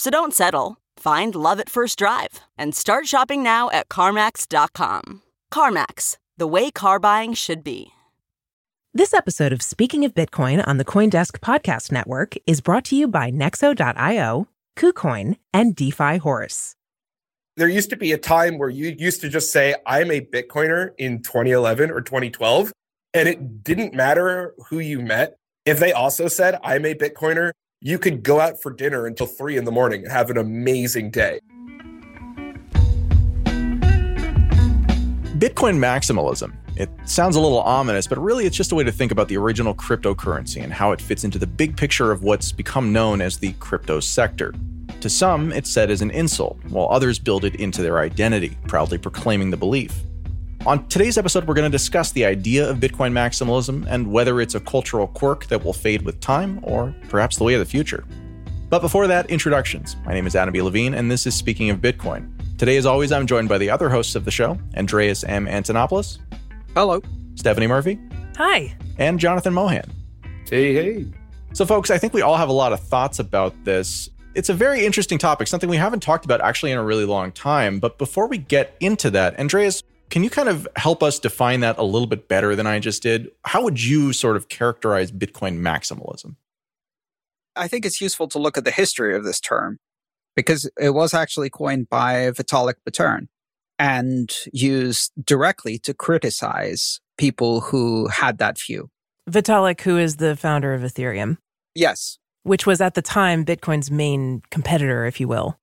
So don't settle. Find love at first drive and start shopping now at CarMax.com. CarMax, the way car buying should be. This episode of Speaking of Bitcoin on the Coindesk Podcast Network is brought to you by Nexo.io, KuCoin, and DeFi Horse. There used to be a time where you used to just say, I'm a Bitcoiner in 2011 or 2012, and it didn't matter who you met. If they also said, I'm a Bitcoiner, you could go out for dinner until three in the morning and have an amazing day. Bitcoin maximalism. It sounds a little ominous, but really it's just a way to think about the original cryptocurrency and how it fits into the big picture of what's become known as the crypto sector. To some, it's said as an insult, while others build it into their identity, proudly proclaiming the belief. On today's episode, we're going to discuss the idea of Bitcoin maximalism and whether it's a cultural quirk that will fade with time or perhaps the way of the future. But before that, introductions. My name is Adam B. Levine, and this is Speaking of Bitcoin. Today, as always, I'm joined by the other hosts of the show Andreas M. Antonopoulos. Hello. Stephanie Murphy. Hi. And Jonathan Mohan. Hey, hey. So, folks, I think we all have a lot of thoughts about this. It's a very interesting topic, something we haven't talked about actually in a really long time. But before we get into that, Andreas, can you kind of help us define that a little bit better than I just did? How would you sort of characterize Bitcoin maximalism? I think it's useful to look at the history of this term because it was actually coined by Vitalik Buterin and used directly to criticize people who had that view. Vitalik, who is the founder of Ethereum. Yes. Which was at the time Bitcoin's main competitor, if you will.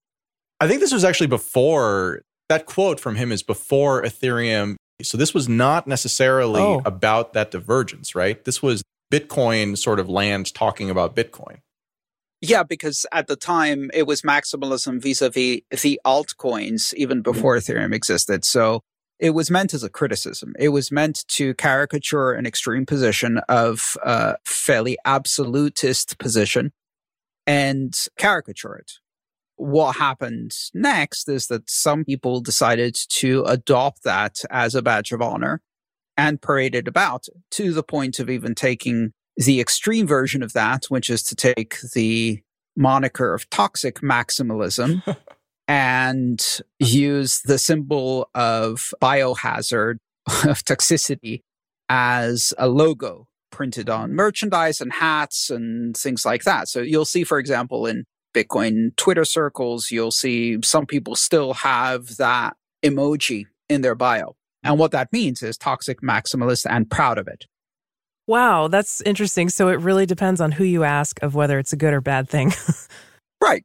I think this was actually before that quote from him is before Ethereum. So this was not necessarily oh. about that divergence, right? This was Bitcoin sort of land talking about Bitcoin. Yeah, because at the time it was maximalism vis-a-vis the altcoins even before Ethereum existed. So it was meant as a criticism. It was meant to caricature an extreme position of a fairly absolutist position and caricature it. What happened next is that some people decided to adopt that as a badge of honor and parade it about to the point of even taking the extreme version of that, which is to take the moniker of toxic maximalism and use the symbol of biohazard of toxicity as a logo printed on merchandise and hats and things like that. So you'll see, for example, in Bitcoin Twitter circles, you'll see some people still have that emoji in their bio. And what that means is toxic maximalist and proud of it. Wow, that's interesting. So it really depends on who you ask of whether it's a good or bad thing. right.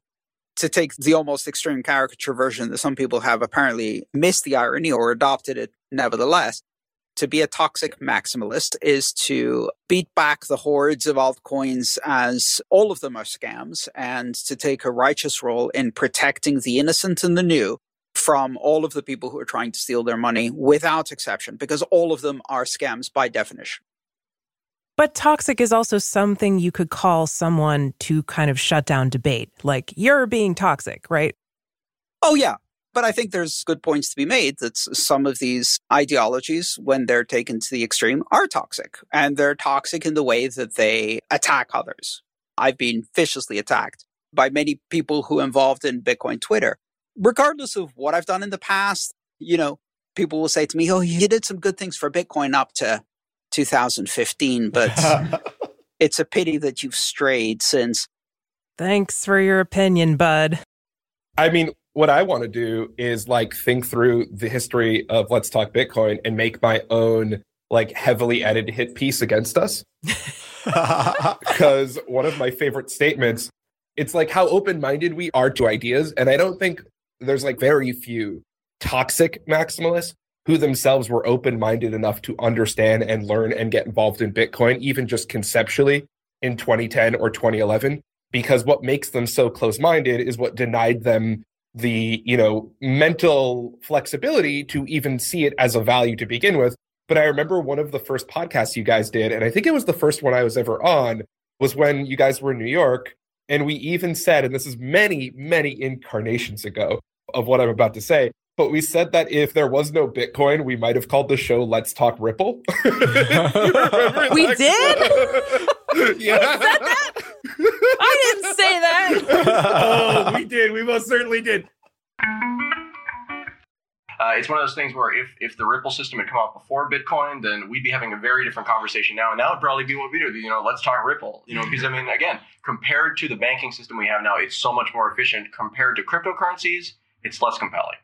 To take the almost extreme caricature version that some people have apparently missed the irony or adopted it nevertheless. To be a toxic maximalist is to beat back the hordes of altcoins as all of them are scams and to take a righteous role in protecting the innocent and the new from all of the people who are trying to steal their money without exception, because all of them are scams by definition. But toxic is also something you could call someone to kind of shut down debate, like you're being toxic, right? Oh, yeah. But I think there's good points to be made that some of these ideologies, when they're taken to the extreme, are toxic. And they're toxic in the way that they attack others. I've been viciously attacked by many people who involved in Bitcoin Twitter. Regardless of what I've done in the past, you know, people will say to me, Oh, you did some good things for Bitcoin up to 2015, but it's a pity that you've strayed since. Thanks for your opinion, bud. I mean, what I want to do is like think through the history of Let's Talk Bitcoin and make my own like heavily edited hit piece against us. Because one of my favorite statements, it's like how open minded we are to ideas. And I don't think there's like very few toxic maximalists who themselves were open minded enough to understand and learn and get involved in Bitcoin, even just conceptually in 2010 or 2011. Because what makes them so close minded is what denied them the you know mental flexibility to even see it as a value to begin with. But i remember one of the first podcasts you guys did and i think it was the first one i was ever on was when you guys were in new york and we even said and this is many many incarnations ago of what i'm about to say but we said that if there was no bitcoin we might have called the show let's talk ripple. We did yeah I didn't say that. oh we did we most certainly did Uh, it's one of those things where if, if the Ripple system had come out before Bitcoin, then we'd be having a very different conversation now. And that would probably be what we do. You know, let's talk Ripple. You know, because I mean, again, compared to the banking system we have now, it's so much more efficient. Compared to cryptocurrencies, it's less compelling.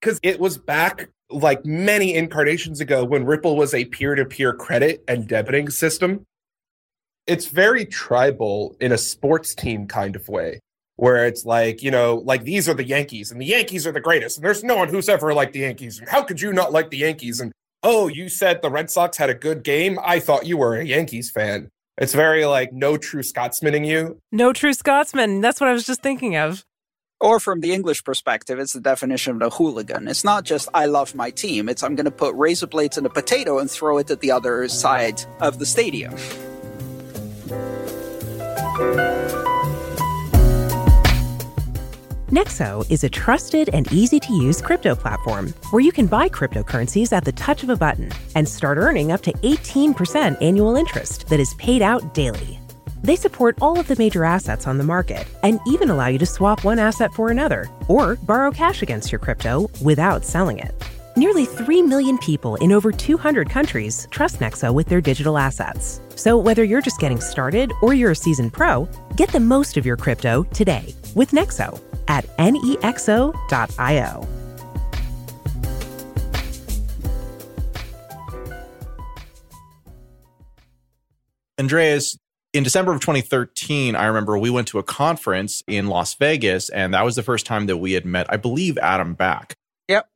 Because it was back like many incarnations ago when Ripple was a peer to peer credit and debiting system. It's very tribal in a sports team kind of way, where it's like, you know, like these are the Yankees and the Yankees are the greatest. And there's no one who's ever liked the Yankees. And how could you not like the Yankees? And oh, you said the Red Sox had a good game. I thought you were a Yankees fan. It's very like no true Scotsmaning you. No true Scotsman. That's what I was just thinking of. Or from the English perspective, it's the definition of a hooligan. It's not just I love my team, it's I'm going to put razor blades in a potato and throw it at the other side of the stadium. Nexo is a trusted and easy to use crypto platform where you can buy cryptocurrencies at the touch of a button and start earning up to 18% annual interest that is paid out daily. They support all of the major assets on the market and even allow you to swap one asset for another or borrow cash against your crypto without selling it. Nearly 3 million people in over 200 countries trust Nexo with their digital assets. So whether you're just getting started or you're a seasoned pro, get the most of your crypto today with Nexo at nexo.io. Andreas, in December of 2013, I remember we went to a conference in Las Vegas, and that was the first time that we had met, I believe, Adam Back. Yep.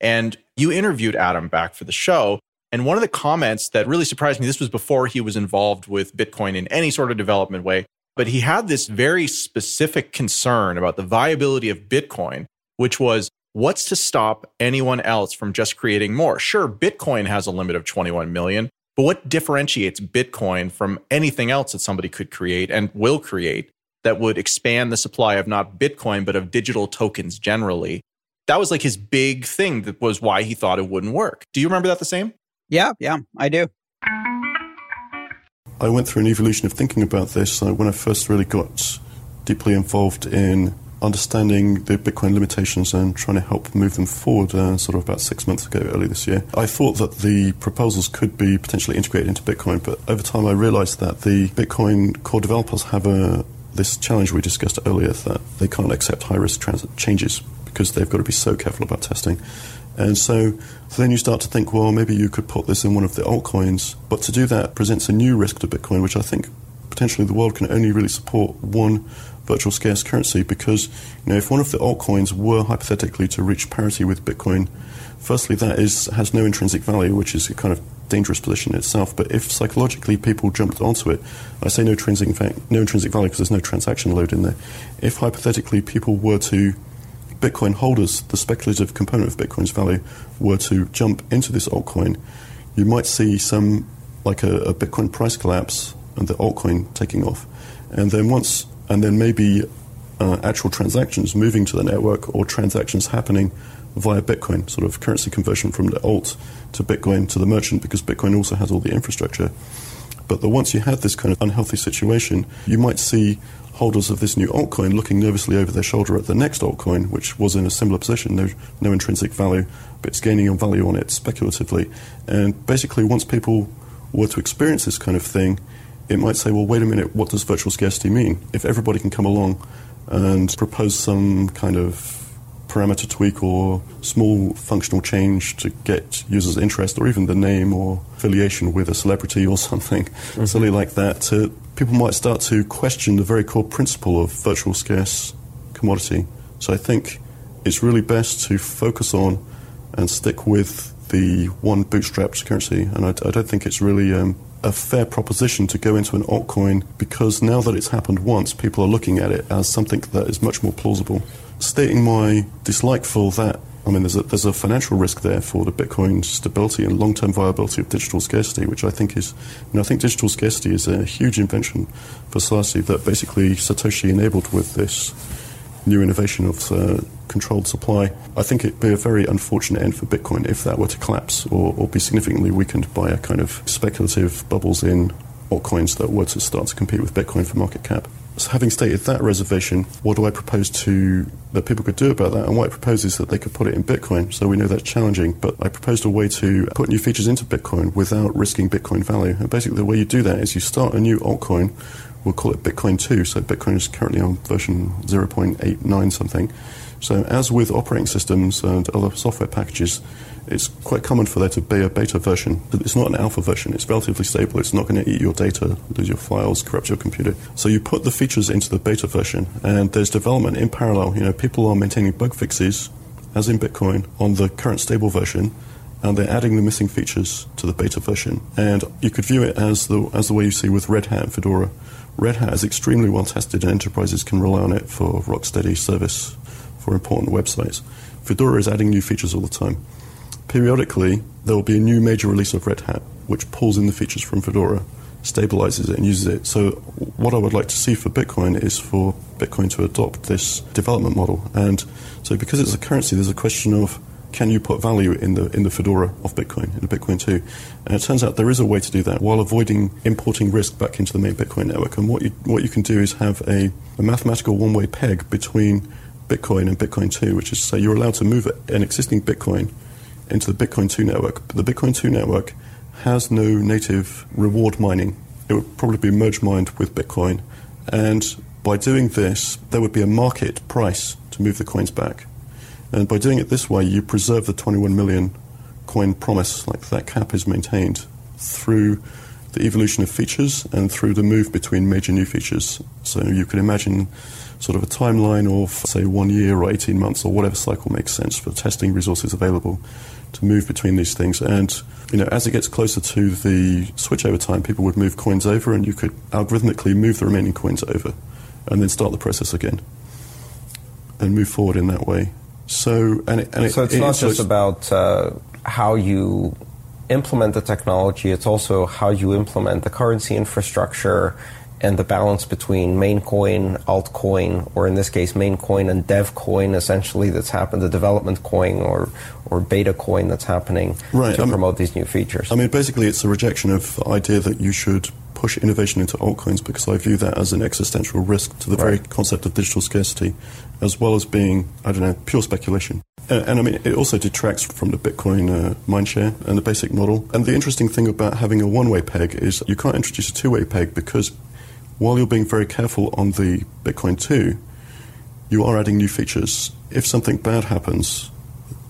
And you interviewed Adam Back for the show. And one of the comments that really surprised me, this was before he was involved with Bitcoin in any sort of development way, but he had this very specific concern about the viability of Bitcoin, which was what's to stop anyone else from just creating more? Sure, Bitcoin has a limit of 21 million, but what differentiates Bitcoin from anything else that somebody could create and will create that would expand the supply of not Bitcoin, but of digital tokens generally? That was like his big thing that was why he thought it wouldn't work. Do you remember that the same? Yeah, yeah, I do. I went through an evolution of thinking about this uh, when I first really got deeply involved in understanding the Bitcoin limitations and trying to help move them forward, uh, sort of about six months ago, early this year. I thought that the proposals could be potentially integrated into Bitcoin, but over time I realized that the Bitcoin core developers have a, this challenge we discussed earlier that they can't accept high risk trans- changes because they've got to be so careful about testing. And so then you start to think, well, maybe you could put this in one of the altcoins. But to do that presents a new risk to Bitcoin, which I think potentially the world can only really support one virtual scarce currency because you know if one of the altcoins were hypothetically to reach parity with Bitcoin, firstly that is has no intrinsic value, which is a kind of dangerous position in itself. But if psychologically people jumped onto it, I say no intrinsic no intrinsic value because there's no transaction load in there. If hypothetically people were to Bitcoin holders, the speculative component of Bitcoin's value, were to jump into this altcoin, you might see some, like a, a Bitcoin price collapse and the altcoin taking off. And then once, and then maybe uh, actual transactions moving to the network or transactions happening via Bitcoin, sort of currency conversion from the alt to Bitcoin to the merchant, because Bitcoin also has all the infrastructure. But the, once you had this kind of unhealthy situation, you might see holders of this new altcoin looking nervously over their shoulder at the next altcoin, which was in a similar position, no, no intrinsic value, but it's gaining on value on it speculatively. And basically, once people were to experience this kind of thing, it might say, well, wait a minute, what does virtual scarcity mean? If everybody can come along and propose some kind of parameter tweak or small functional change to get users' interest, or even the name or affiliation with a celebrity or something mm-hmm. silly like that, to, people might start to question the very core principle of virtual scarce commodity. So I think it's really best to focus on and stick with the one bootstrapped currency, and I, I don't think it's really um, a fair proposition to go into an altcoin because now that it's happened once, people are looking at it as something that is much more plausible. Stating my dislike for that, I mean, there's a, there's a financial risk there for the Bitcoin stability and long term viability of digital scarcity, which I think is, you know, I think digital scarcity is a huge invention for society that basically Satoshi enabled with this new innovation of uh, controlled supply. I think it'd be a very unfortunate end for Bitcoin if that were to collapse or, or be significantly weakened by a kind of speculative bubbles in altcoins that were to start to compete with Bitcoin for market cap. So having stated that reservation, what do I propose to that people could do about that? And what I propose is that they could put it in Bitcoin. So we know that's challenging, but I proposed a way to put new features into Bitcoin without risking Bitcoin value. And basically, the way you do that is you start a new altcoin we'll call it Bitcoin 2. So Bitcoin is currently on version 0.89 something. So as with operating systems and other software packages, it's quite common for there to be a beta version. But it's not an alpha version. It's relatively stable. It's not going to eat your data, lose your files, corrupt your computer. So you put the features into the beta version, and there's development in parallel. You know, people are maintaining bug fixes, as in Bitcoin, on the current stable version, and they're adding the missing features to the beta version. And you could view it as the as the way you see with Red Hat and Fedora. Red Hat is extremely well tested, and enterprises can rely on it for rock steady service for important websites. Fedora is adding new features all the time. Periodically, there will be a new major release of Red Hat, which pulls in the features from Fedora, stabilizes it, and uses it. So, what I would like to see for Bitcoin is for Bitcoin to adopt this development model. And so, because it's a currency, there's a question of can you put value in the in the Fedora of Bitcoin, in Bitcoin 2? And it turns out there is a way to do that while avoiding importing risk back into the main Bitcoin network. And what you what you can do is have a, a mathematical one way peg between Bitcoin and Bitcoin 2, which is to say you're allowed to move an existing Bitcoin into the Bitcoin 2 network. But the Bitcoin 2 network has no native reward mining. It would probably be merge mined with Bitcoin. And by doing this, there would be a market price to move the coins back. And by doing it this way, you preserve the 21 million coin promise, like that cap is maintained through the evolution of features and through the move between major new features. So you can imagine sort of a timeline of, say, one year or 18 months or whatever cycle makes sense for testing resources available to move between these things. And, you know, as it gets closer to the switchover time, people would move coins over and you could algorithmically move the remaining coins over and then start the process again and move forward in that way. So, and it, and so it's it, not just about uh, how you implement the technology; it's also how you implement the currency infrastructure and the balance between main coin, altcoin, or in this case, main coin and dev coin, essentially that's happened, the development coin or or beta coin that's happening right. to I promote these new features. I mean, basically, it's a rejection of the idea that you should push innovation into altcoins because I view that as an existential risk to the right. very concept of digital scarcity, as well as being, I don't know, pure speculation. And, and I mean, it also detracts from the Bitcoin uh, mindshare and the basic model. And the interesting thing about having a one way peg is you can't introduce a two way peg because while you're being very careful on the Bitcoin 2, you are adding new features. If something bad happens,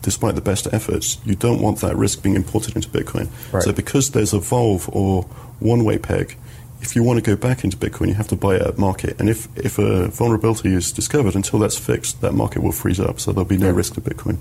despite the best efforts, you don't want that risk being imported into Bitcoin. Right. So because there's a Volve or one-way peg, if you want to go back into Bitcoin, you have to buy it at market. And if, if a vulnerability is discovered, until that's fixed, that market will freeze up. So there'll be no risk to Bitcoin.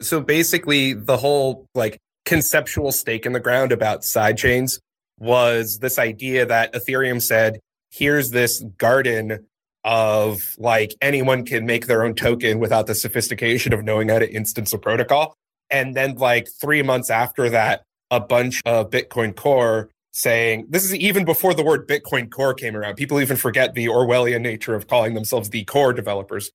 So basically, the whole like conceptual stake in the ground about sidechains was this idea that Ethereum said, here's this garden of like anyone can make their own token without the sophistication of knowing how to instance a protocol. And then like three months after that, a bunch of Bitcoin Core saying this is even before the word Bitcoin Core came around. People even forget the Orwellian nature of calling themselves the core developers.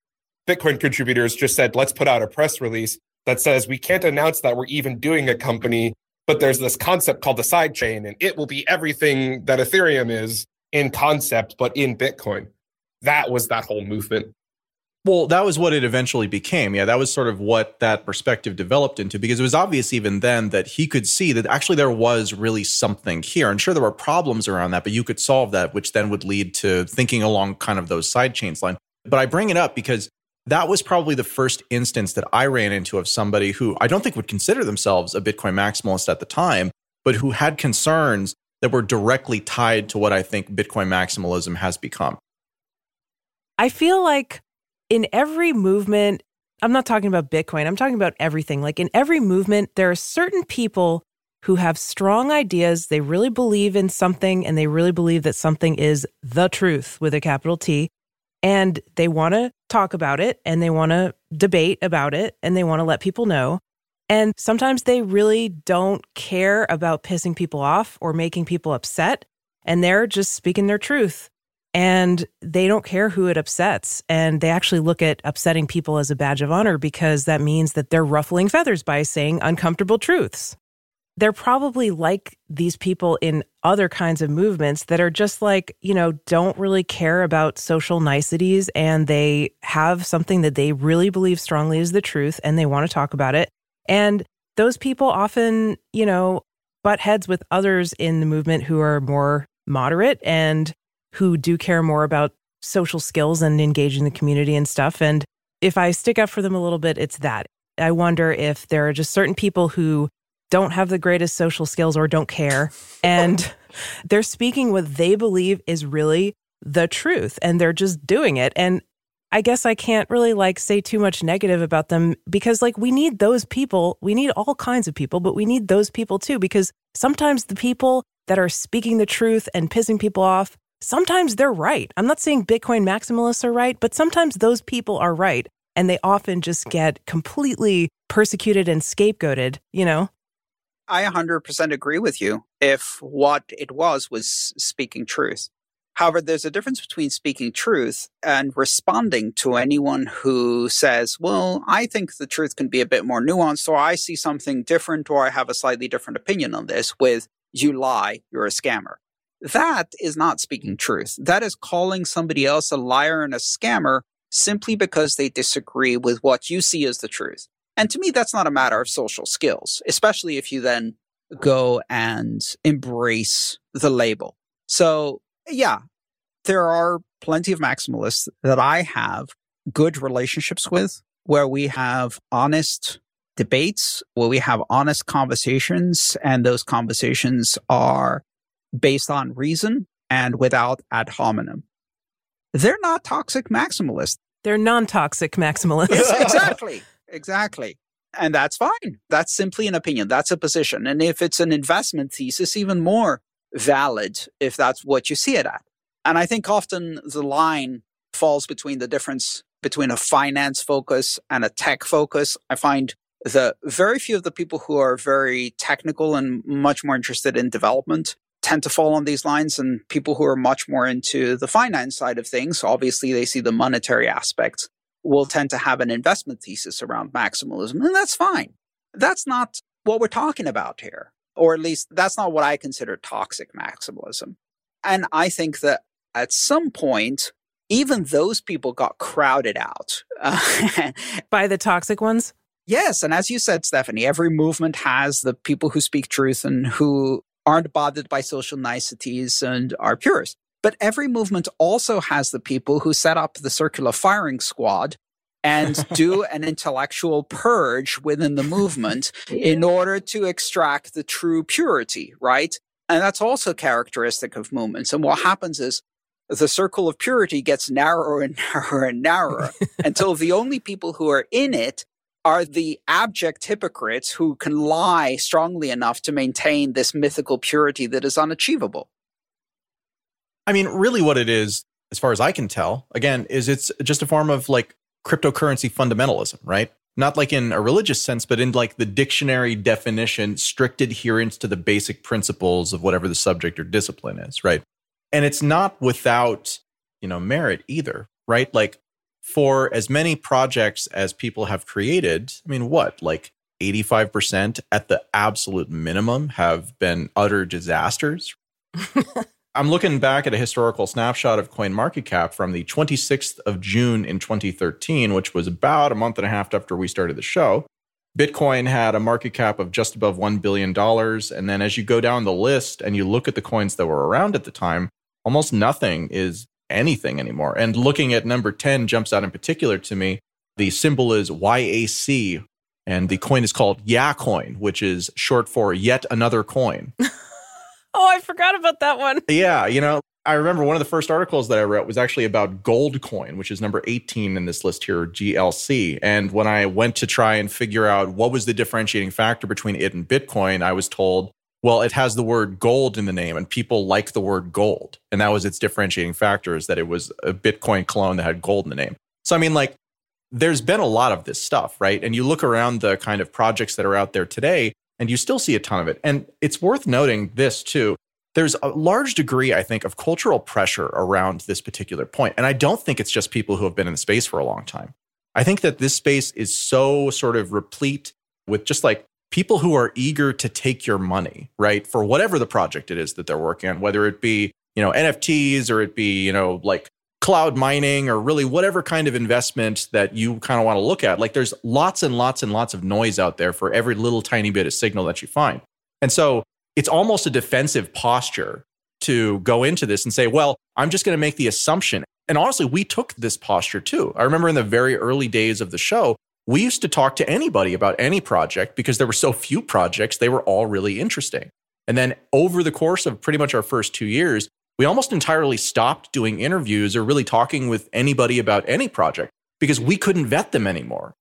Bitcoin contributors just said, let's put out a press release that says we can't announce that we're even doing a company, but there's this concept called the sidechain, and it will be everything that Ethereum is in concept, but in Bitcoin. That was that whole movement. Well, that was what it eventually became. Yeah, that was sort of what that perspective developed into because it was obvious even then that he could see that actually there was really something here. And sure, there were problems around that, but you could solve that, which then would lead to thinking along kind of those side chains line. But I bring it up because that was probably the first instance that I ran into of somebody who I don't think would consider themselves a Bitcoin maximalist at the time, but who had concerns that were directly tied to what I think Bitcoin maximalism has become. I feel like in every movement, I'm not talking about Bitcoin, I'm talking about everything. Like in every movement, there are certain people who have strong ideas. They really believe in something and they really believe that something is the truth with a capital T. And they want to talk about it and they want to debate about it and they want to let people know. And sometimes they really don't care about pissing people off or making people upset. And they're just speaking their truth and they don't care who it upsets. And they actually look at upsetting people as a badge of honor because that means that they're ruffling feathers by saying uncomfortable truths. They're probably like these people in other kinds of movements that are just like, you know, don't really care about social niceties and they have something that they really believe strongly is the truth and they want to talk about it. And those people often, you know, butt heads with others in the movement who are more moderate and who do care more about social skills and engaging the community and stuff. And if I stick up for them a little bit, it's that. I wonder if there are just certain people who don't have the greatest social skills or don't care. And they're speaking what they believe is really the truth and they're just doing it. And I guess I can't really like say too much negative about them because like we need those people. We need all kinds of people, but we need those people too because sometimes the people that are speaking the truth and pissing people off sometimes they're right. I'm not saying Bitcoin maximalists are right, but sometimes those people are right. And they often just get completely persecuted and scapegoated, you know? I 100% agree with you if what it was was speaking truth. However, there's a difference between speaking truth and responding to anyone who says, well, I think the truth can be a bit more nuanced, or I see something different, or I have a slightly different opinion on this with, you lie, you're a scammer. That is not speaking truth. That is calling somebody else a liar and a scammer simply because they disagree with what you see as the truth. And to me, that's not a matter of social skills, especially if you then go and embrace the label. So, yeah, there are plenty of maximalists that I have good relationships with where we have honest debates, where we have honest conversations, and those conversations are based on reason and without ad hominem. They're not toxic maximalists. They're non toxic maximalists. yes, exactly. Exactly. And that's fine. That's simply an opinion. That's a position. And if it's an investment thesis, even more valid if that's what you see it at. And I think often the line falls between the difference between a finance focus and a tech focus. I find the very few of the people who are very technical and much more interested in development tend to fall on these lines and people who are much more into the finance side of things obviously they see the monetary aspects will tend to have an investment thesis around maximalism and that's fine that's not what we're talking about here or at least that's not what i consider toxic maximalism and i think that at some point even those people got crowded out by the toxic ones Yes. And as you said, Stephanie, every movement has the people who speak truth and who aren't bothered by social niceties and are purists. But every movement also has the people who set up the circular firing squad and do an intellectual purge within the movement in order to extract the true purity, right? And that's also characteristic of movements. And what happens is the circle of purity gets narrower and narrower and narrower until the only people who are in it are the abject hypocrites who can lie strongly enough to maintain this mythical purity that is unachievable. I mean, really, what it is, as far as I can tell, again, is it's just a form of like cryptocurrency fundamentalism, right? Not like in a religious sense, but in like the dictionary definition, strict adherence to the basic principles of whatever the subject or discipline is, right? And it's not without, you know, merit either, right? Like for as many projects as people have created, I mean, what, like 85% at the absolute minimum have been utter disasters? I'm looking back at a historical snapshot of coin market cap from the 26th of June in 2013, which was about a month and a half after we started the show. Bitcoin had a market cap of just above $1 billion. And then as you go down the list and you look at the coins that were around at the time, almost nothing is anything anymore. And looking at number 10 jumps out in particular to me. The symbol is YAC, and the coin is called YaCoin, which is short for yet another coin. oh, I forgot about that one. Yeah, you know, I remember one of the first articles that I wrote was actually about gold coin, which is number 18 in this list here, GLC. And when I went to try and figure out what was the differentiating factor between it and Bitcoin, I was told, well, it has the word gold in the name and people like the word gold. And that was its differentiating factor is that it was a Bitcoin clone that had gold in the name. So, I mean, like, there's been a lot of this stuff, right? And you look around the kind of projects that are out there today, and you still see a ton of it. And it's worth noting this too there's a large degree, I think, of cultural pressure around this particular point. And I don't think it's just people who have been in the space for a long time. I think that this space is so sort of replete with just like people who are eager to take your money, right? For whatever the project it is that they're working on, whether it be, you know, NFTs or it be, you know, like cloud mining or really whatever kind of investment that you kind of want to look at. Like there's lots and lots and lots of noise out there for every little tiny bit of signal that you find. And so it's almost a defensive posture to go into this and say, well, I'm just going to make the assumption. And honestly, we took this posture too. I remember in the very early days of the show, we used to talk to anybody about any project because there were so few projects, they were all really interesting. And then over the course of pretty much our first two years, we almost entirely stopped doing interviews or really talking with anybody about any project because we couldn't vet them anymore.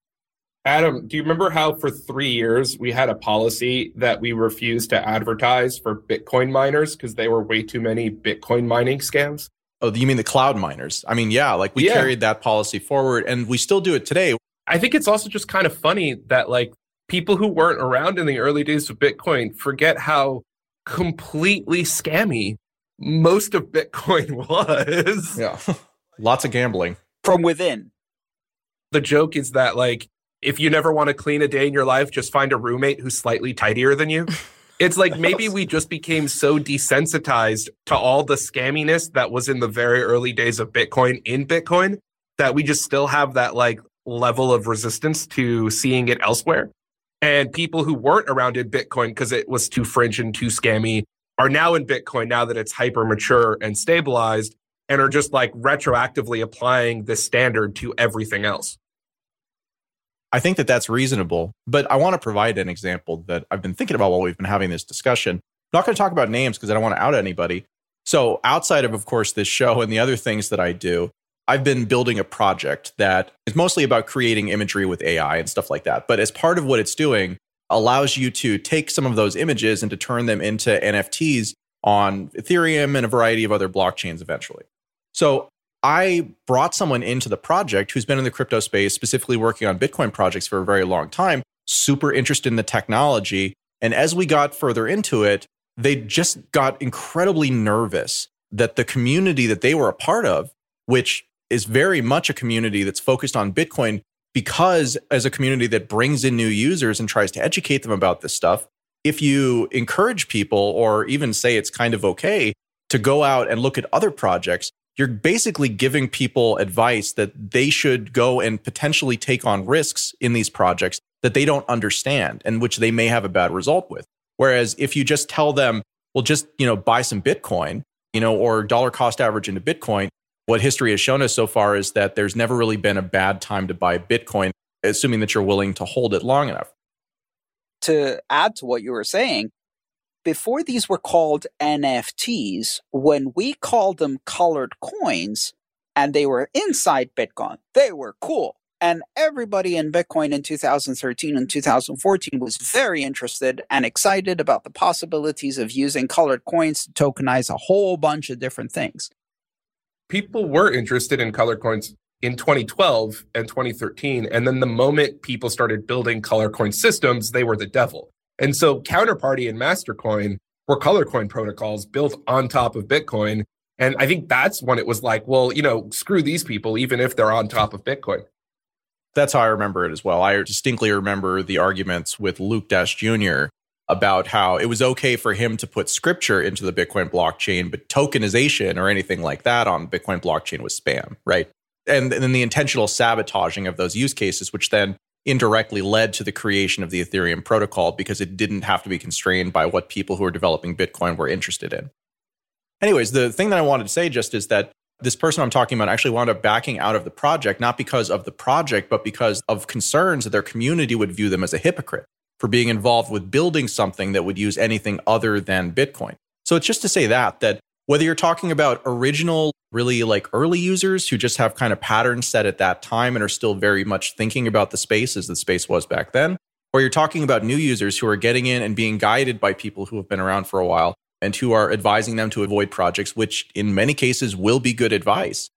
Adam, do you remember how for three years we had a policy that we refused to advertise for Bitcoin miners because they were way too many Bitcoin mining scams? Oh, you mean the cloud miners? I mean, yeah, like we yeah. carried that policy forward and we still do it today. I think it's also just kind of funny that like people who weren't around in the early days of Bitcoin forget how completely scammy most of Bitcoin was. Yeah. Lots of gambling from within. The joke is that like if you never want to clean a day in your life, just find a roommate who's slightly tidier than you. It's like maybe we just became so desensitized to all the scamminess that was in the very early days of Bitcoin in Bitcoin that we just still have that like level of resistance to seeing it elsewhere. And people who weren't around in Bitcoin because it was too fringe and too scammy are now in Bitcoin now that it's hyper mature and stabilized and are just like retroactively applying this standard to everything else. I think that that's reasonable, but I want to provide an example that I've been thinking about while we've been having this discussion. I'm not going to talk about names because I don't want to out anybody. So, outside of, of course, this show and the other things that I do, I've been building a project that is mostly about creating imagery with AI and stuff like that. But as part of what it's doing, allows you to take some of those images and to turn them into NFTs on Ethereum and a variety of other blockchains eventually. So I brought someone into the project who's been in the crypto space, specifically working on Bitcoin projects for a very long time, super interested in the technology. And as we got further into it, they just got incredibly nervous that the community that they were a part of, which is very much a community that's focused on Bitcoin, because as a community that brings in new users and tries to educate them about this stuff, if you encourage people or even say it's kind of okay to go out and look at other projects, you're basically giving people advice that they should go and potentially take on risks in these projects that they don't understand and which they may have a bad result with. Whereas if you just tell them, well, just, you know, buy some Bitcoin, you know, or dollar cost average into Bitcoin, what history has shown us so far is that there's never really been a bad time to buy Bitcoin, assuming that you're willing to hold it long enough. To add to what you were saying, before these were called NFTs, when we called them colored coins and they were inside Bitcoin, they were cool. And everybody in Bitcoin in 2013 and 2014 was very interested and excited about the possibilities of using colored coins to tokenize a whole bunch of different things. People were interested in color coins in 2012 and 2013. And then the moment people started building color coin systems, they were the devil. And so Counterparty and Mastercoin were color coin protocols built on top of Bitcoin. And I think that's when it was like, well, you know, screw these people, even if they're on top of Bitcoin. That's how I remember it as well. I distinctly remember the arguments with Luke Dashjr about how it was okay for him to put scripture into the Bitcoin blockchain, but tokenization or anything like that on Bitcoin blockchain was spam, right? And then the intentional sabotaging of those use cases, which then indirectly led to the creation of the Ethereum protocol because it didn't have to be constrained by what people who are developing Bitcoin were interested in. Anyways, the thing that I wanted to say just is that this person I'm talking about actually wound up backing out of the project, not because of the project, but because of concerns that their community would view them as a hypocrite for being involved with building something that would use anything other than Bitcoin. So it's just to say that, that whether you're talking about original, really like early users who just have kind of patterns set at that time and are still very much thinking about the space as the space was back then, or you're talking about new users who are getting in and being guided by people who have been around for a while and who are advising them to avoid projects, which in many cases will be good advice.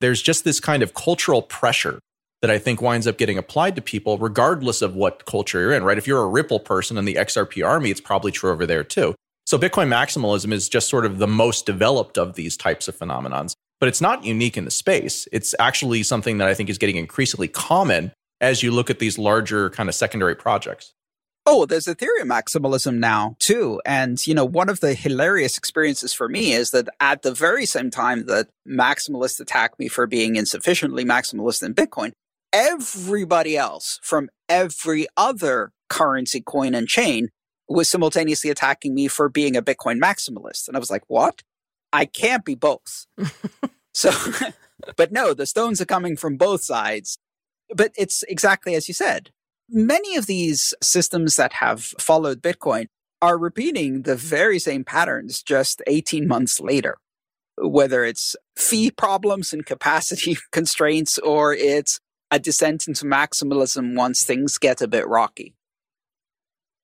There's just this kind of cultural pressure that I think winds up getting applied to people, regardless of what culture you're in, right? If you're a Ripple person in the XRP army, it's probably true over there too. So Bitcoin maximalism is just sort of the most developed of these types of phenomenons, but it's not unique in the space. It's actually something that I think is getting increasingly common as you look at these larger kind of secondary projects. Oh, there's Ethereum maximalism now too. And, you know, one of the hilarious experiences for me is that at the very same time that maximalists attack me for being insufficiently maximalist in Bitcoin, everybody else from every other currency, coin, and chain was simultaneously attacking me for being a Bitcoin maximalist. And I was like, what? I can't be both. so, but no, the stones are coming from both sides. But it's exactly as you said. Many of these systems that have followed Bitcoin are repeating the very same patterns just 18 months later. Whether it's fee problems and capacity constraints or it's a descent into maximalism once things get a bit rocky.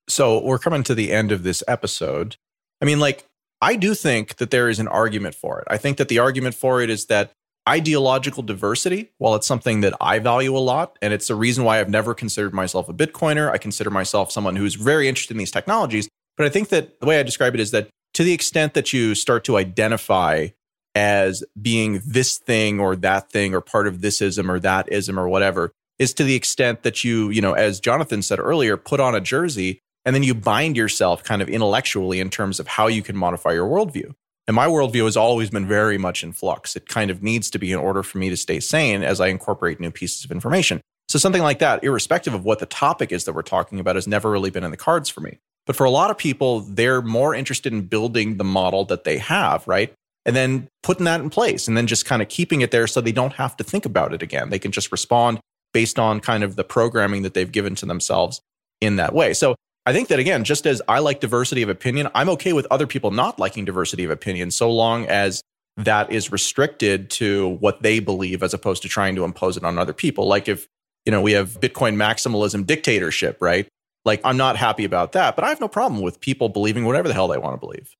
So we're coming to the end of this episode. I mean, like, I do think that there is an argument for it. I think that the argument for it is that ideological diversity, while it's something that I value a lot, and it's the reason why I've never considered myself a Bitcoiner, I consider myself someone who's very interested in these technologies. But I think that the way I describe it is that to the extent that you start to identify as being this thing or that thing or part of this ism or that ism or whatever, is to the extent that you, you know, as Jonathan said earlier, put on a jersey and then you bind yourself kind of intellectually in terms of how you can modify your worldview. And my worldview has always been very much in flux. It kind of needs to be in order for me to stay sane as I incorporate new pieces of information. So something like that, irrespective of what the topic is that we're talking about, has never really been in the cards for me. But for a lot of people, they're more interested in building the model that they have, right? And then putting that in place and then just kind of keeping it there so they don't have to think about it again. They can just respond based on kind of the programming that they've given to themselves in that way. So I think that again, just as I like diversity of opinion, I'm okay with other people not liking diversity of opinion so long as that is restricted to what they believe as opposed to trying to impose it on other people. Like if, you know, we have Bitcoin maximalism dictatorship, right? Like I'm not happy about that, but I have no problem with people believing whatever the hell they want to believe.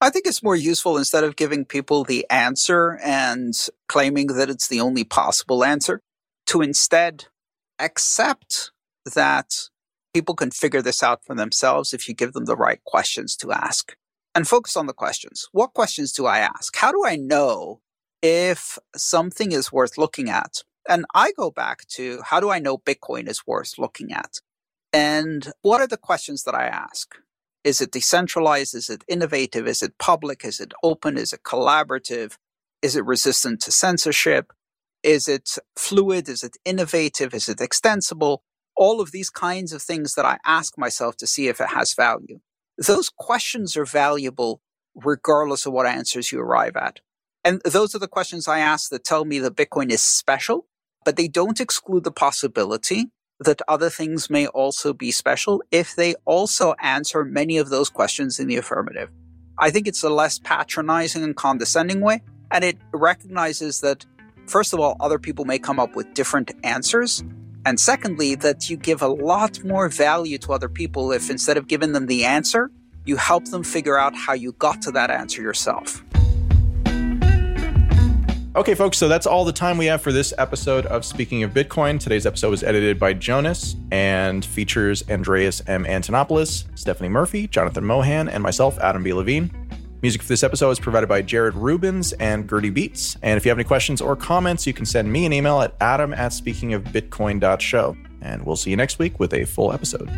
I think it's more useful instead of giving people the answer and claiming that it's the only possible answer to instead accept that people can figure this out for themselves if you give them the right questions to ask. And focus on the questions. What questions do I ask? How do I know if something is worth looking at? And I go back to how do I know Bitcoin is worth looking at? And what are the questions that I ask? Is it decentralized? Is it innovative? Is it public? Is it open? Is it collaborative? Is it resistant to censorship? Is it fluid? Is it innovative? Is it extensible? all of these kinds of things that I ask myself to see if it has value. Those questions are valuable regardless of what answers you arrive at. And those are the questions I ask that tell me that Bitcoin is special, but they don't exclude the possibility that other things may also be special if they also answer many of those questions in the affirmative. I think it's a less patronizing and condescending way, and it recognizes that, first of all, other people may come up with different answers, and secondly, that you give a lot more value to other people if instead of giving them the answer, you help them figure out how you got to that answer yourself. Okay, folks, so that's all the time we have for this episode of Speaking of Bitcoin. Today's episode was edited by Jonas and features Andreas M. Antonopoulos, Stephanie Murphy, Jonathan Mohan, and myself, Adam B. Levine. Music for this episode is provided by Jared Rubens and Gertie Beats. And if you have any questions or comments, you can send me an email at adam at speakingofbitcoin.show. And we'll see you next week with a full episode.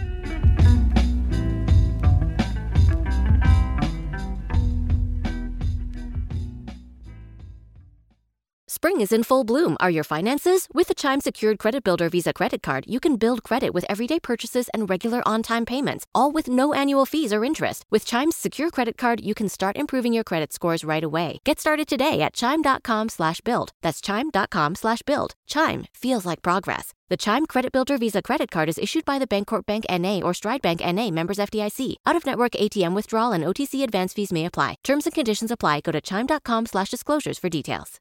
Spring is in full bloom. Are your finances? With the Chime Secured Credit Builder Visa credit card, you can build credit with everyday purchases and regular on time payments, all with no annual fees or interest. With Chime's Secure Credit Card, you can start improving your credit scores right away. Get started today at chime.com slash build. That's chime.com slash build. Chime feels like progress. The Chime Credit Builder Visa credit card is issued by the Bancorp Bank NA or Stride Bank NA members FDIC. Out of network ATM withdrawal and OTC advance fees may apply. Terms and conditions apply. Go to chime.com slash disclosures for details.